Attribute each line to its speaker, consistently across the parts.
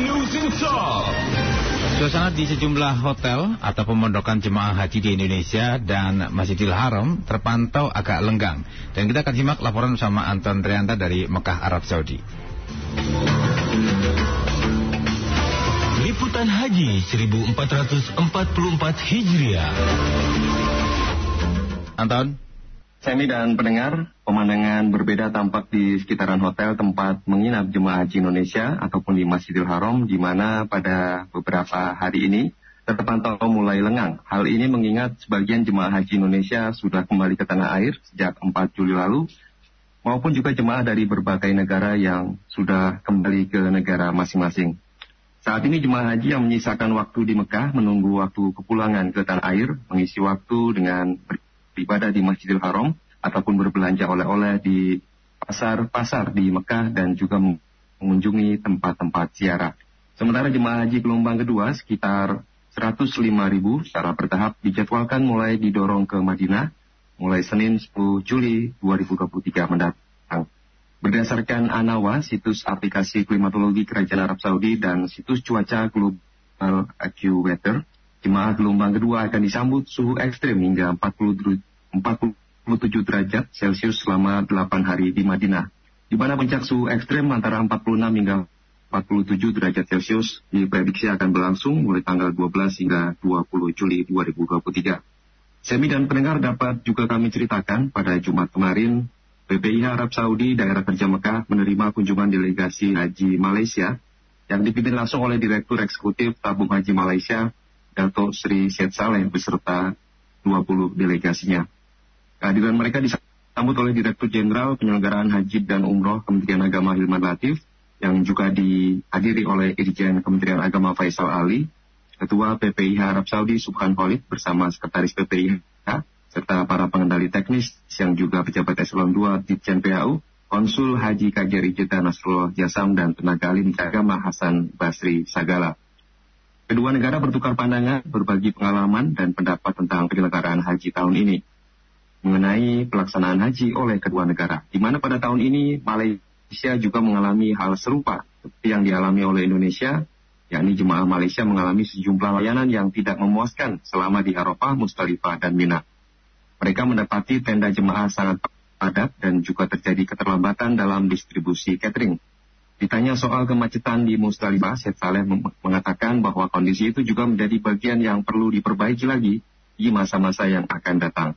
Speaker 1: news in top.
Speaker 2: Suasana di sejumlah hotel atau pemondokan jemaah haji di Indonesia dan Masjidil Haram terpantau agak lenggang. Dan kita akan simak laporan bersama Anton Trianta dari Mekah, Arab Saudi.
Speaker 1: Liputan Haji 1444 Hijriah.
Speaker 2: Anton?
Speaker 3: Semi dan pendengar, pemandangan berbeda tampak di sekitaran hotel tempat menginap jemaah haji Indonesia ataupun di Masjidil Haram di mana pada beberapa hari ini terpantau mulai lengang. Hal ini mengingat sebagian jemaah haji Indonesia sudah kembali ke tanah air sejak 4 Juli lalu maupun juga jemaah dari berbagai negara yang sudah kembali ke negara masing-masing. Saat ini jemaah haji yang menyisakan waktu di Mekah menunggu waktu kepulangan ke tanah air, mengisi waktu dengan beribadah di Masjidil Haram ataupun berbelanja oleh-oleh di pasar-pasar di Mekah dan juga mengunjungi tempat-tempat ziarah. Sementara jemaah haji gelombang kedua sekitar 105 ribu secara bertahap dijadwalkan mulai didorong ke Madinah mulai Senin 10 Juli 2023 mendatang. Berdasarkan ANAWA, situs aplikasi klimatologi Kerajaan Arab Saudi dan situs cuaca Global AccuWeather, jemaah gelombang kedua akan disambut suhu ekstrim hingga 40, 47 derajat Celcius selama 8 hari di Madinah, di mana puncak suhu ekstrim antara 46 hingga 47 derajat Celcius diprediksi akan berlangsung mulai tanggal 12 hingga 20 Juli 2023. Semi dan pendengar dapat juga kami ceritakan pada Jumat kemarin PPIH Arab Saudi Daerah Kerja Mekah menerima kunjungan delegasi Haji Malaysia yang dipimpin langsung oleh Direktur Eksekutif Tabung Haji Malaysia, Dato Sri Syed Saleh beserta 20 delegasinya. Kehadiran mereka disambut oleh Direktur Jenderal Penyelenggaraan Haji dan Umroh Kementerian Agama Hilman Latif yang juga dihadiri oleh Irjen Kementerian Agama Faisal Ali, Ketua PPIH Arab Saudi Subhan Khalid bersama Sekretaris PPIH serta para pengendali teknis yang juga pejabat eselon 2 Ditjen PAU, Konsul Haji Kajari Jeddah Nasrullah Jasam dan tenaga ahli agama Hasan Basri Sagala. Kedua negara bertukar pandangan, berbagi pengalaman dan pendapat tentang penyelenggaraan haji tahun ini mengenai pelaksanaan haji oleh kedua negara, di mana pada tahun ini Malaysia juga mengalami hal serupa seperti yang dialami oleh Indonesia, yakni jemaah Malaysia mengalami sejumlah layanan yang tidak memuaskan selama di Arafah, Mustalifah, dan Mina. Mereka mendapati tenda jemaah sangat padat dan juga terjadi keterlambatan dalam distribusi catering. Ditanya soal kemacetan di Musdalifah, Syed Saleh mengatakan bahwa kondisi itu juga menjadi bagian yang perlu diperbaiki lagi di masa-masa yang akan datang.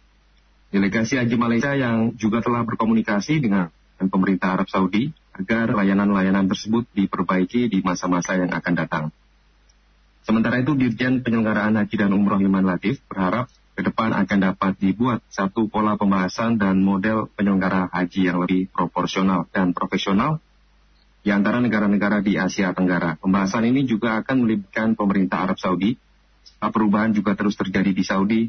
Speaker 3: Delegasi Haji Malaysia yang juga telah berkomunikasi dengan pemerintah Arab Saudi agar layanan-layanan tersebut diperbaiki di masa-masa yang akan datang. Sementara itu, Dirjen Penyelenggaraan Haji dan Umroh Iman Latif berharap ke depan akan dapat dibuat satu pola pembahasan dan model penyelenggara haji yang lebih proporsional dan profesional di antara negara-negara di Asia Tenggara. Pembahasan ini juga akan melibatkan pemerintah Arab Saudi. Perubahan juga terus terjadi di Saudi,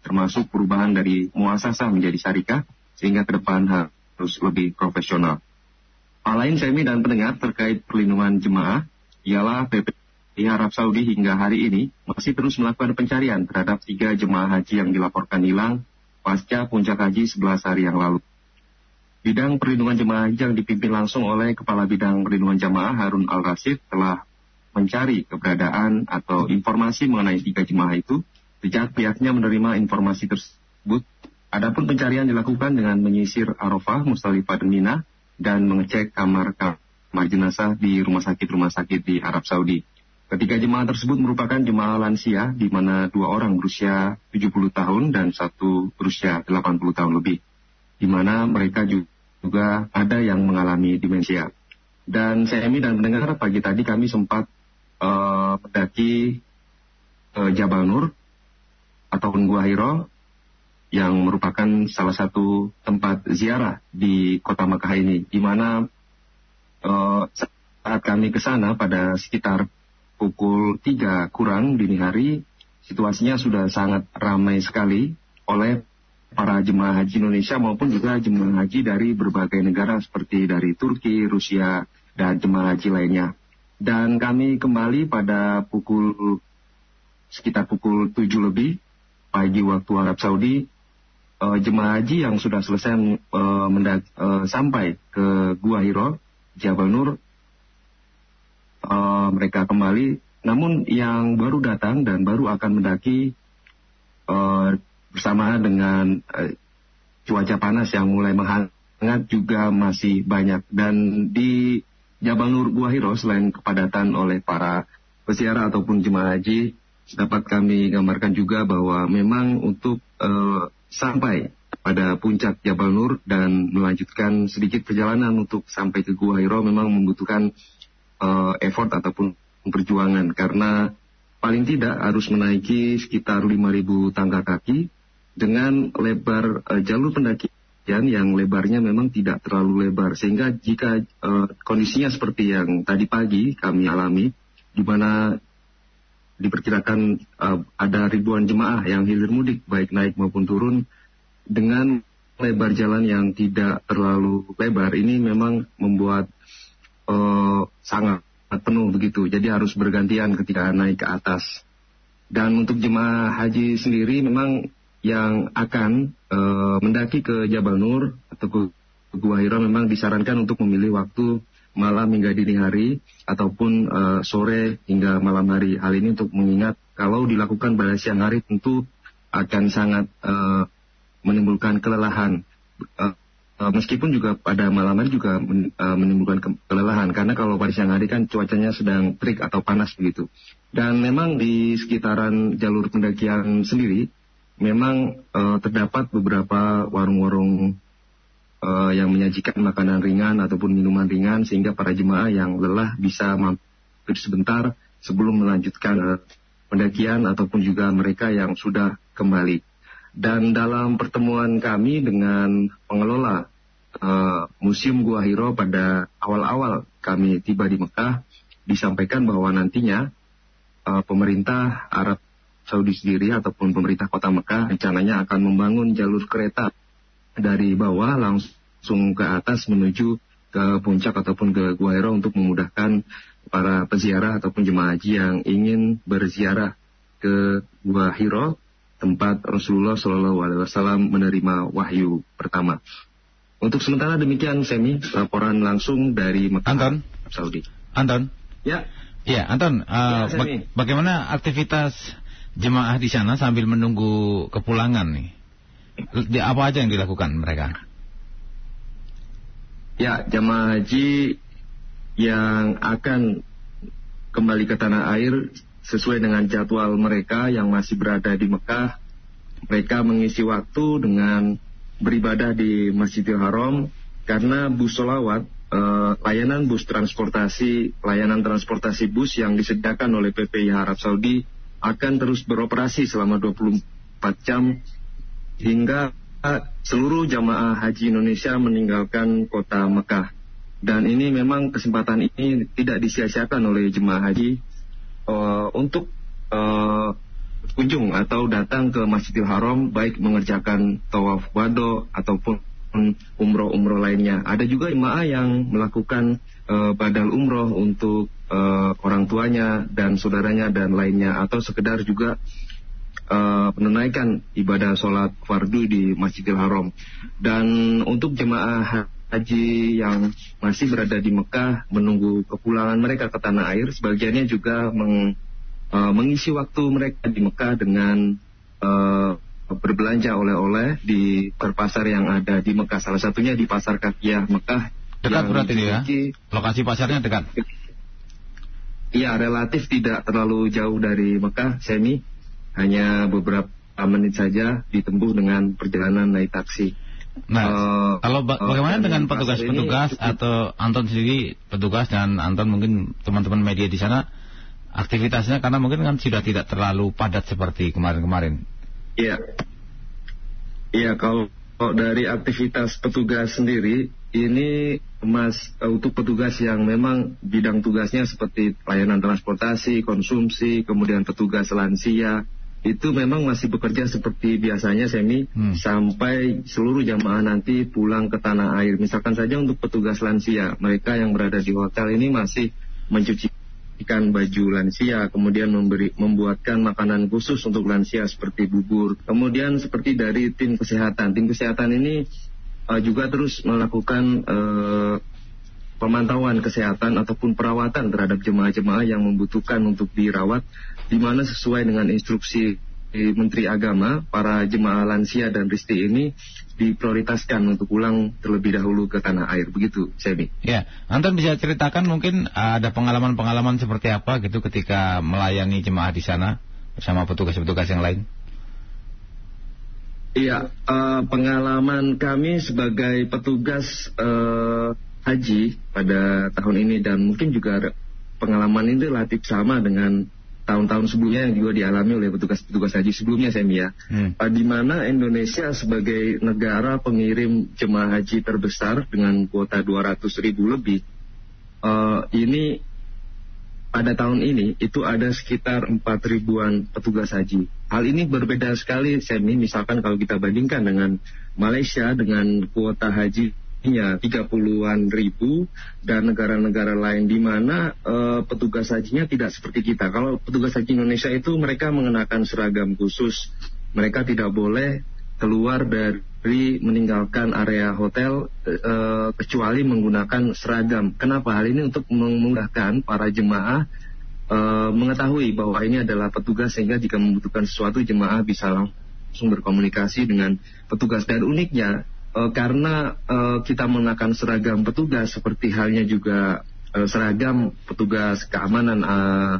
Speaker 3: termasuk perubahan dari muasasah menjadi syarikah, sehingga ke depan harus lebih profesional. Hal lain Semi dan pendengar terkait perlindungan jemaah ialah PP di Arab Saudi hingga hari ini masih terus melakukan pencarian terhadap tiga jemaah haji yang dilaporkan hilang pasca puncak haji 11 hari yang lalu. Bidang perlindungan jemaah haji yang dipimpin langsung oleh Kepala Bidang Perlindungan Jemaah Harun Al-Rasid telah mencari keberadaan atau informasi mengenai tiga jemaah itu sejak pihaknya menerima informasi tersebut. Adapun pencarian dilakukan dengan menyisir Arafah, Mustalifah, dan Mina dan mengecek kamar-kamar jenazah di rumah sakit-rumah sakit di Arab Saudi. Ketiga jemaah tersebut merupakan jemaah lansia, di mana dua orang berusia 70 tahun dan satu berusia 80 tahun lebih, di mana mereka juga ada yang mengalami demensia. Dan saya dan mendengar pagi tadi kami sempat uh, mendaki uh, Jabal Nur ataupun Gua Hiro yang merupakan salah satu tempat ziarah di kota Makkah ini, di mana uh, saat kami ke sana pada sekitar pukul 3 kurang dini hari, situasinya sudah sangat ramai sekali oleh para jemaah haji Indonesia maupun juga jemaah haji dari berbagai negara seperti dari Turki, Rusia, dan jemaah haji lainnya. Dan kami kembali pada pukul sekitar pukul 7 lebih pagi waktu Arab Saudi, uh, jemaah haji yang sudah selesai uh, uh, sampai ke Gua Hiro, Jabal Nur, uh, mereka kembali. Namun yang baru datang dan baru akan mendaki uh, bersamaan dengan uh, cuaca panas yang mulai menghangat juga masih banyak. Dan di Jabal Nur Gua Hiro selain kepadatan oleh para peziarah ataupun jemaah haji, dapat kami gambarkan juga bahwa memang untuk uh, sampai pada puncak Jabal Nur dan melanjutkan sedikit perjalanan untuk sampai ke Gua Hiro memang membutuhkan uh, effort ataupun perjuangan. Karena paling tidak harus menaiki sekitar 5.000 tangga kaki dengan lebar uh, jalur pendakian yang lebarnya memang tidak terlalu lebar. Sehingga jika uh, kondisinya seperti yang tadi pagi kami alami di mana diperkirakan uh, ada ribuan jemaah yang hilir mudik baik naik maupun turun dengan lebar jalan yang tidak terlalu lebar ini memang membuat uh, sangat penuh begitu. Jadi harus bergantian ketika naik ke atas. Dan untuk jemaah haji sendiri memang yang akan uh, mendaki ke Jabal Nur atau ke Gua Hira memang disarankan untuk memilih waktu malam hingga dini hari ataupun uh, sore hingga malam hari. Hal ini untuk mengingat kalau dilakukan pada siang hari tentu akan sangat uh, menimbulkan kelelahan. Uh, meskipun juga pada malam hari juga men, uh, menimbulkan ke kelelahan karena kalau pada siang hari kan cuacanya sedang terik atau panas begitu. Dan memang di sekitaran jalur pendakian sendiri memang uh, terdapat beberapa warung-warung uh, yang menyajikan makanan ringan ataupun minuman ringan sehingga para jemaah yang lelah bisa mampir sebentar sebelum melanjutkan uh, pendakian ataupun juga mereka yang sudah kembali. Dan dalam pertemuan kami dengan pengelola uh, Museum Gua Hiro pada awal-awal kami tiba di Mekah, disampaikan bahwa nantinya uh, pemerintah Arab Saudi sendiri ataupun pemerintah kota Mekah rencananya akan membangun jalur kereta dari bawah langsung ke atas menuju ke puncak ataupun ke Gua Hiro untuk memudahkan para peziarah ataupun jemaah haji yang ingin berziarah ke Gua Hiro tempat Rasulullah Shallallahu Alaihi Wasallam menerima wahyu pertama. Untuk sementara demikian Semi laporan langsung dari Mekah
Speaker 2: Anton.
Speaker 3: Saudi.
Speaker 2: Anton.
Speaker 3: Ya.
Speaker 2: Ya Anton. Uh, ya, ba bagaimana aktivitas jemaah di sana sambil menunggu kepulangan nih? Apa aja yang dilakukan mereka?
Speaker 3: Ya jemaah haji yang akan kembali ke tanah air sesuai dengan jadwal mereka yang masih berada di Mekah. Mereka mengisi waktu dengan beribadah di Masjidil Haram karena bus solawat, eh, layanan bus transportasi, layanan transportasi bus yang disediakan oleh PPI Arab Saudi akan terus beroperasi selama 24 jam hingga seluruh jamaah haji Indonesia meninggalkan kota Mekah. Dan ini memang kesempatan ini tidak disia-siakan oleh jemaah haji uh, untuk uh, kunjung atau datang ke Masjidil Haram baik mengerjakan tawaf wado ataupun umroh-umroh lainnya. Ada juga jemaah yang melakukan uh, badal umroh untuk uh, orang tuanya dan saudaranya dan lainnya atau sekedar juga uh, menunaikan ibadah sholat fardu di Masjidil Haram. Dan untuk jemaah haji yang masih berada di Mekah menunggu kepulangan mereka ke tanah air, sebagiannya juga meng, uh, mengisi waktu mereka di Mekah dengan uh, berbelanja oleh-oleh di perpasar yang ada di Mekah. Salah satunya di Pasar Kakiyah Mekah.
Speaker 2: Dekat berarti ya? Lokasi pasarnya dekat?
Speaker 3: Iya, relatif tidak terlalu jauh dari Mekah, Semi. Hanya beberapa menit saja ditempuh dengan perjalanan naik taksi.
Speaker 2: Nah, uh, kalau ba bagaimana uh, dengan petugas-petugas atau Anton sendiri petugas dan Anton mungkin teman-teman media di sana aktivitasnya karena mungkin kan sudah tidak terlalu padat seperti kemarin-kemarin.
Speaker 3: Iya. Iya, kalau, kalau dari aktivitas petugas sendiri ini Mas untuk petugas yang memang bidang tugasnya seperti layanan transportasi, konsumsi, kemudian petugas lansia, itu memang masih bekerja seperti biasanya semi hmm. sampai seluruh jamaah nanti pulang ke tanah air. Misalkan saja untuk petugas lansia, mereka yang berada di hotel ini masih mencuci ikan baju lansia, kemudian memberi membuatkan makanan khusus untuk lansia seperti bubur. Kemudian seperti dari tim kesehatan, tim kesehatan ini uh, juga terus melakukan uh, pemantauan kesehatan ataupun perawatan terhadap jemaah-jemaah yang membutuhkan untuk dirawat, di mana sesuai dengan instruksi Menteri Agama, para jemaah lansia dan risti ini diprioritaskan untuk pulang terlebih dahulu ke tanah air. Begitu, Semi.
Speaker 2: Ya, Anton bisa ceritakan mungkin ada pengalaman-pengalaman seperti apa gitu ketika melayani jemaah di sana bersama petugas-petugas yang lain?
Speaker 3: Iya, uh, pengalaman kami sebagai petugas uh, haji pada tahun ini dan mungkin juga pengalaman ini relatif sama dengan tahun-tahun sebelumnya yang juga dialami oleh petugas-petugas haji sebelumnya saya ya. Hmm. Di mana Indonesia sebagai negara pengirim jemaah haji terbesar dengan kuota 200 ribu lebih, uh, ini pada tahun ini itu ada sekitar 4 ribuan petugas haji. Hal ini berbeda sekali, Semi, misalkan kalau kita bandingkan dengan Malaysia dengan kuota haji hajinya 30-an ribu dan negara-negara lain di mana uh, petugas hajinya tidak seperti kita. Kalau petugas haji Indonesia itu mereka mengenakan seragam khusus, mereka tidak boleh keluar dari meninggalkan area hotel uh, kecuali menggunakan seragam. Kenapa? Hal ini untuk memudahkan para jemaah uh, mengetahui bahwa ini adalah petugas sehingga jika membutuhkan sesuatu jemaah bisa langsung berkomunikasi dengan petugas dan uniknya uh, karena uh, kita mengenakan seragam petugas seperti halnya juga uh, seragam petugas keamanan uh,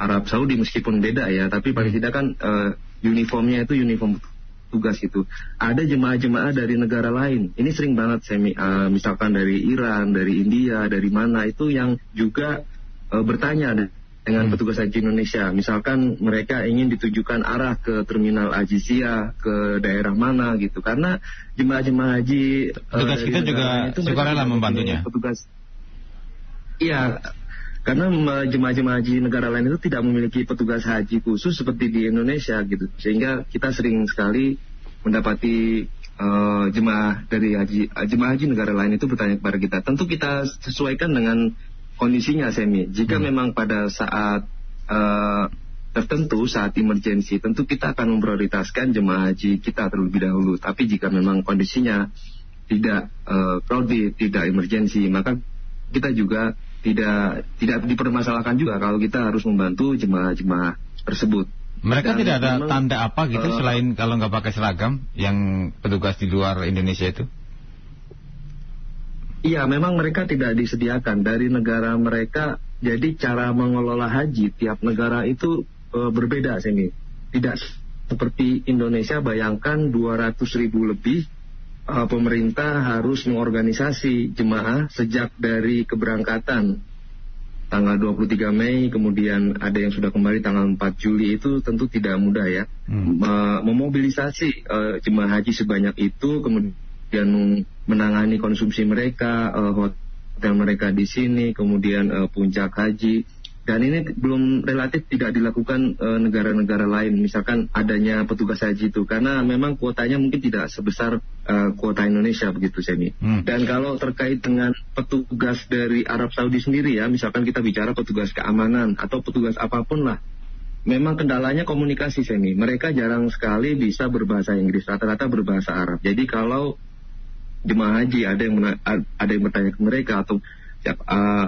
Speaker 3: Arab Saudi meskipun beda ya, tapi paling tidak kan uh, uniformnya itu uniform tugas itu. Ada jemaah-jemaah dari negara lain. Ini sering banget saya uh, misalkan dari Iran, dari India, dari mana itu yang juga uh, bertanya dengan hmm. petugas haji Indonesia. Misalkan mereka ingin ditujukan arah ke terminal Ajizia, ke daerah mana gitu. Karena jemaah-jemaah haji
Speaker 2: petugas uh, kita juga suka rela membantunya.
Speaker 3: Petugas Iya, karena jemaah-jemaah haji negara lain itu tidak memiliki petugas haji khusus seperti di Indonesia gitu. Sehingga kita sering sekali mendapati uh, jemaah dari haji jemaah haji negara lain itu bertanya kepada kita. Tentu kita sesuaikan dengan kondisinya semi. Jika hmm. memang pada saat uh, tertentu saat emergensi tentu kita akan memprioritaskan jemaah haji kita terlebih dahulu. Tapi jika memang kondisinya tidak uh, crowded, tidak emergensi, maka kita juga tidak tidak dipermasalahkan juga kalau kita harus membantu jemaah-jemaah tersebut.
Speaker 2: Mereka Dan tidak ada memang, tanda apa gitu uh, selain kalau nggak pakai seragam yang petugas di luar Indonesia itu?
Speaker 3: Iya, memang mereka tidak disediakan dari negara mereka. Jadi cara mengelola haji tiap negara itu e, berbeda sini. Tidak seperti Indonesia, bayangkan 200 ribu lebih e, pemerintah harus mengorganisasi jemaah sejak dari keberangkatan tanggal 23 Mei, kemudian ada yang sudah kembali tanggal 4 Juli itu tentu tidak mudah ya. Hmm. Memobilisasi uh, jemaah haji sebanyak itu, kemudian kemudian menangani konsumsi mereka, uh, hotel mereka di sini, kemudian uh, puncak haji. Dan ini belum relatif tidak dilakukan eh, negara-negara uh, lain, misalkan adanya petugas haji itu, karena memang kuotanya mungkin tidak sebesar uh, kuota Indonesia begitu, Semi. Hmm. Dan kalau terkait dengan petugas dari Arab Saudi sendiri ya, misalkan kita bicara petugas keamanan atau petugas apa pun lah, memang kendalanya komunikasi Semi. Mereka jarang sekali bisa berbahasa Inggris, rata-rata berbahasa Arab. Jadi kalau jemaah haji ada yang ada yang bertanya ke mereka atau siapa uh,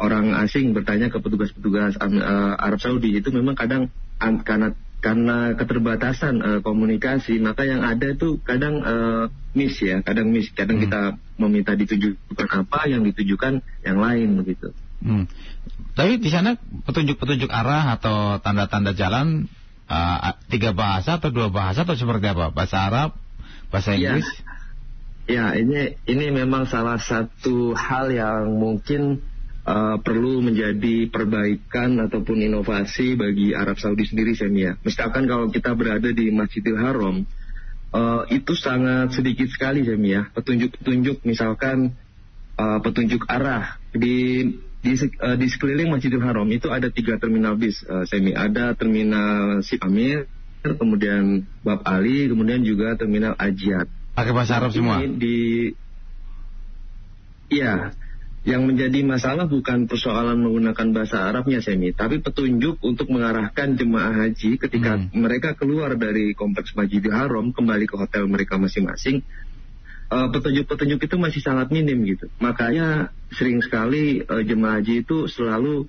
Speaker 3: orang asing bertanya ke petugas-petugas uh, Arab Saudi itu memang kadang an, karena karena keterbatasan uh, komunikasi maka yang ada itu kadang uh, miss ya kadang miss kadang hmm. kita meminta ditujukan apa yang ditujukan yang lain begitu.
Speaker 2: Hmm. Tapi di sana petunjuk-petunjuk arah atau tanda-tanda jalan uh, tiga bahasa atau dua bahasa atau seperti apa? Bahasa Arab, bahasa iya. Inggris? Ya.
Speaker 3: Ya, ini ini memang salah satu hal yang mungkin uh, perlu menjadi perbaikan ataupun inovasi bagi Arab Saudi sendiri, Semia. Misalkan kalau kita berada di Masjidil Haram, uh, itu sangat sedikit sekali, Semia. Petunjuk-petunjuk, misalkan uh, petunjuk arah di di, uh, di sekeliling Masjidil Haram itu ada tiga terminal bis, uh, Semi. Ada terminal Sip Amir, kemudian Bab Ali, kemudian juga terminal Ajiat.
Speaker 2: Pakai bahasa Arab semua?
Speaker 3: Di, iya, yang menjadi masalah bukan persoalan menggunakan bahasa Arabnya Semi, tapi petunjuk untuk mengarahkan jemaah haji ketika hmm. mereka keluar dari kompleks Masjidil Haram kembali ke hotel mereka masing-masing. uh, petunjuk-petunjuk itu masih sangat minim gitu. Makanya sering sekali uh, jemaah haji itu selalu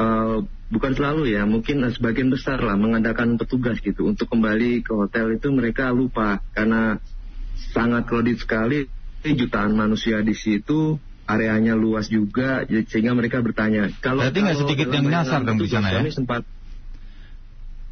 Speaker 3: uh, bukan selalu ya, mungkin sebagian besar lah mengadakan petugas gitu untuk kembali ke hotel itu mereka lupa karena sangat kredit sekali jutaan manusia di situ areanya luas juga sehingga mereka bertanya
Speaker 2: kalau berarti nggak sedikit yang nyasar dong di sana ya?
Speaker 3: sempat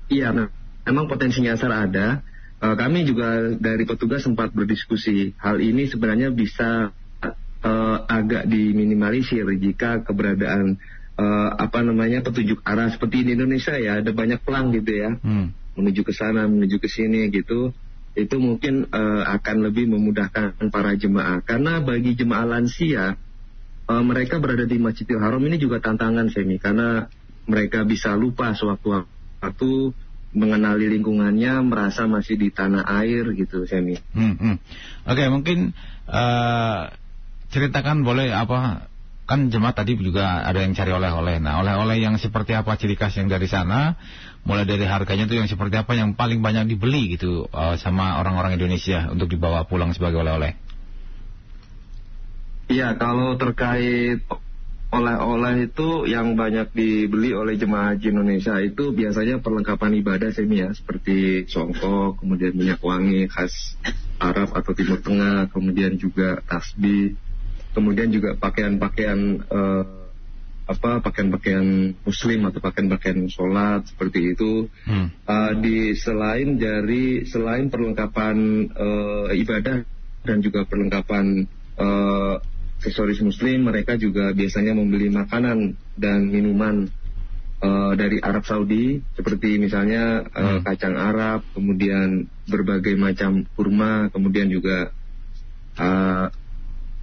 Speaker 3: iya nah, memang potensi nyasar ada. Uh, kami juga dari petugas sempat berdiskusi hal ini sebenarnya bisa uh, agak diminimalisir jika keberadaan uh, apa namanya petunjuk arah seperti di Indonesia ya ada banyak pelang gitu ya. Hmm. menuju ke sana menuju ke sini gitu itu mungkin uh, akan lebih memudahkan para jemaah karena bagi jemaah lansia uh, mereka berada di Masjidil Haram ini juga tantangan semi karena mereka bisa lupa sewaktu-waktu mengenali lingkungannya merasa masih di tanah air gitu semi. Hmm,
Speaker 2: hmm. Oke okay, mungkin uh, ceritakan boleh apa kan jemaah tadi juga ada yang cari oleh-oleh. Nah, oleh-oleh yang seperti apa ciri khas yang dari sana, mulai dari harganya itu yang seperti apa yang paling banyak dibeli gitu uh, sama orang-orang Indonesia untuk dibawa pulang sebagai oleh-oleh.
Speaker 3: Iya, kalau terkait oleh-oleh itu yang banyak dibeli oleh jemaah haji Indonesia itu biasanya perlengkapan ibadah semi ya, seperti songkok, kemudian minyak wangi khas Arab atau Timur Tengah, kemudian juga tasbih kemudian juga pakaian-pakaian uh, apa pakaian-pakaian muslim atau pakaian-pakaian sholat seperti itu hmm. uh, di selain dari selain perlengkapan uh, ibadah dan juga perlengkapan uh, aksesoris muslim mereka juga biasanya membeli makanan dan minuman uh, dari Arab Saudi seperti misalnya uh, hmm. kacang Arab kemudian berbagai macam kurma kemudian juga uh,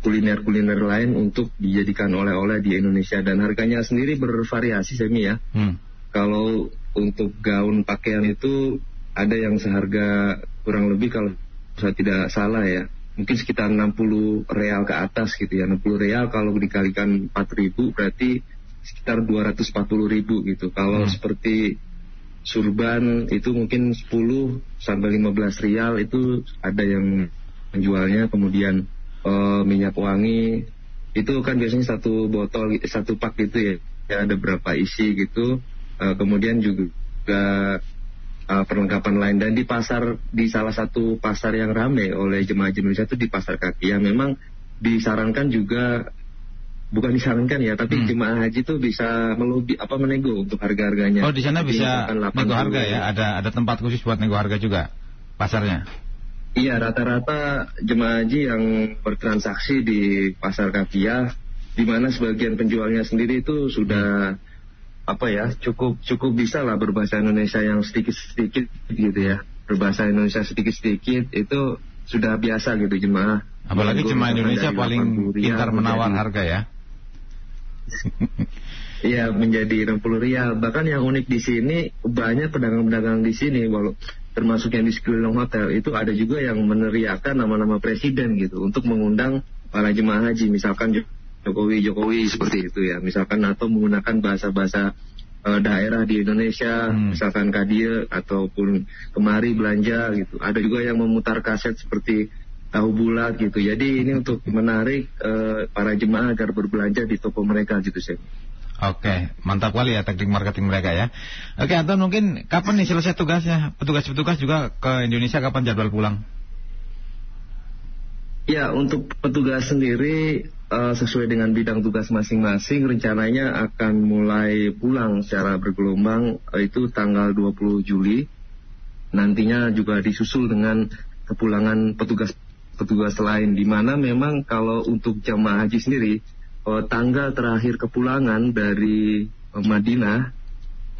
Speaker 3: kuliner-kuliner lain untuk dijadikan oleh-oleh di Indonesia dan harganya sendiri bervariasi semi ya. Hmm. Kalau untuk gaun pakaian itu ada yang seharga kurang lebih kalau saya tidak salah ya mungkin sekitar 60 real ke atas gitu ya 60 real kalau dikalikan 4000 berarti sekitar 240 ribu gitu kalau hmm. seperti surban itu mungkin 10 sampai 15 rial itu ada yang menjualnya kemudian uh, minyak wangi itu kan biasanya satu botol satu pak gitu ya, ya ada berapa isi gitu. Uh, kemudian juga uh, perlengkapan lain. Dan di pasar di salah satu pasar yang ramai oleh jemaah Indonesia itu di pasar kaki. Yang memang disarankan juga bukan disarankan ya tapi hmm. jemaah haji itu bisa melobi apa menego untuk harga harganya
Speaker 2: oh di sana bisa nego harga ya? Ada ada tempat khusus buat nego harga juga pasarnya
Speaker 3: Iya, rata-rata jemaah haji yang bertransaksi di pasar kafiah, di mana sebagian penjualnya sendiri itu sudah apa ya cukup cukup bisa lah berbahasa Indonesia yang sedikit-sedikit gitu ya, berbahasa Indonesia sedikit-sedikit itu sudah biasa gitu jemaah.
Speaker 2: Apalagi jemaah Indonesia paling pintar menawar harga ya.
Speaker 3: Iya menjadi 60 rial. Bahkan yang unik di sini banyak pedagang-pedagang di sini walau termasuk yang di sekeliling hotel itu ada juga yang meneriakan nama-nama presiden gitu untuk mengundang para jemaah haji. Misalkan Jokowi Jokowi seperti itu ya. Misalkan atau menggunakan bahasa-bahasa uh, daerah di Indonesia hmm. misalkan kadia ataupun kemari belanja gitu. Ada juga yang memutar kaset seperti tahu bulat gitu. Jadi ini untuk menarik uh, para jemaah agar berbelanja di toko mereka gitu sih
Speaker 2: Oke, mantap kali ya teknik marketing mereka ya. Oke, Anton mungkin kapan nih selesai tugasnya? Petugas-petugas juga ke Indonesia kapan jadwal pulang?
Speaker 3: Ya, untuk petugas sendiri uh, sesuai dengan bidang tugas masing-masing rencananya akan mulai pulang secara bergelombang uh, itu tanggal 20 Juli. Nantinya juga disusul dengan kepulangan petugas petugas lain di mana memang kalau untuk jamaah haji sendiri uh, tanggal terakhir kepulangan dari uh, Madinah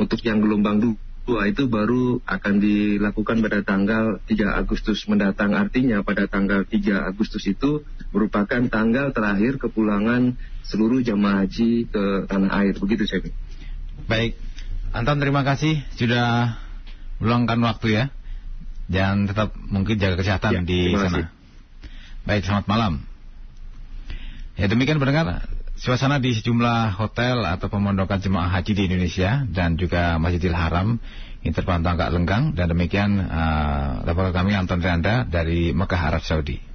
Speaker 3: untuk yang gelombang dua itu baru akan dilakukan pada tanggal 3 Agustus mendatang. Artinya pada tanggal 3 Agustus itu merupakan tanggal terakhir kepulangan seluruh jamaah haji ke tanah air. Begitu saya.
Speaker 2: Baik, Anton terima kasih sudah meluangkan waktu ya. Dan tetap mungkin jaga kesehatan ya, di sana. Baik, selamat malam. Ya demikian pendengar suasana di sejumlah hotel atau pemondokan jemaah haji di Indonesia dan juga Masjidil Haram ini terpantau agak lenggang dan demikian uh, laporan kami Anton Rianda dari Mekah Arab Saudi.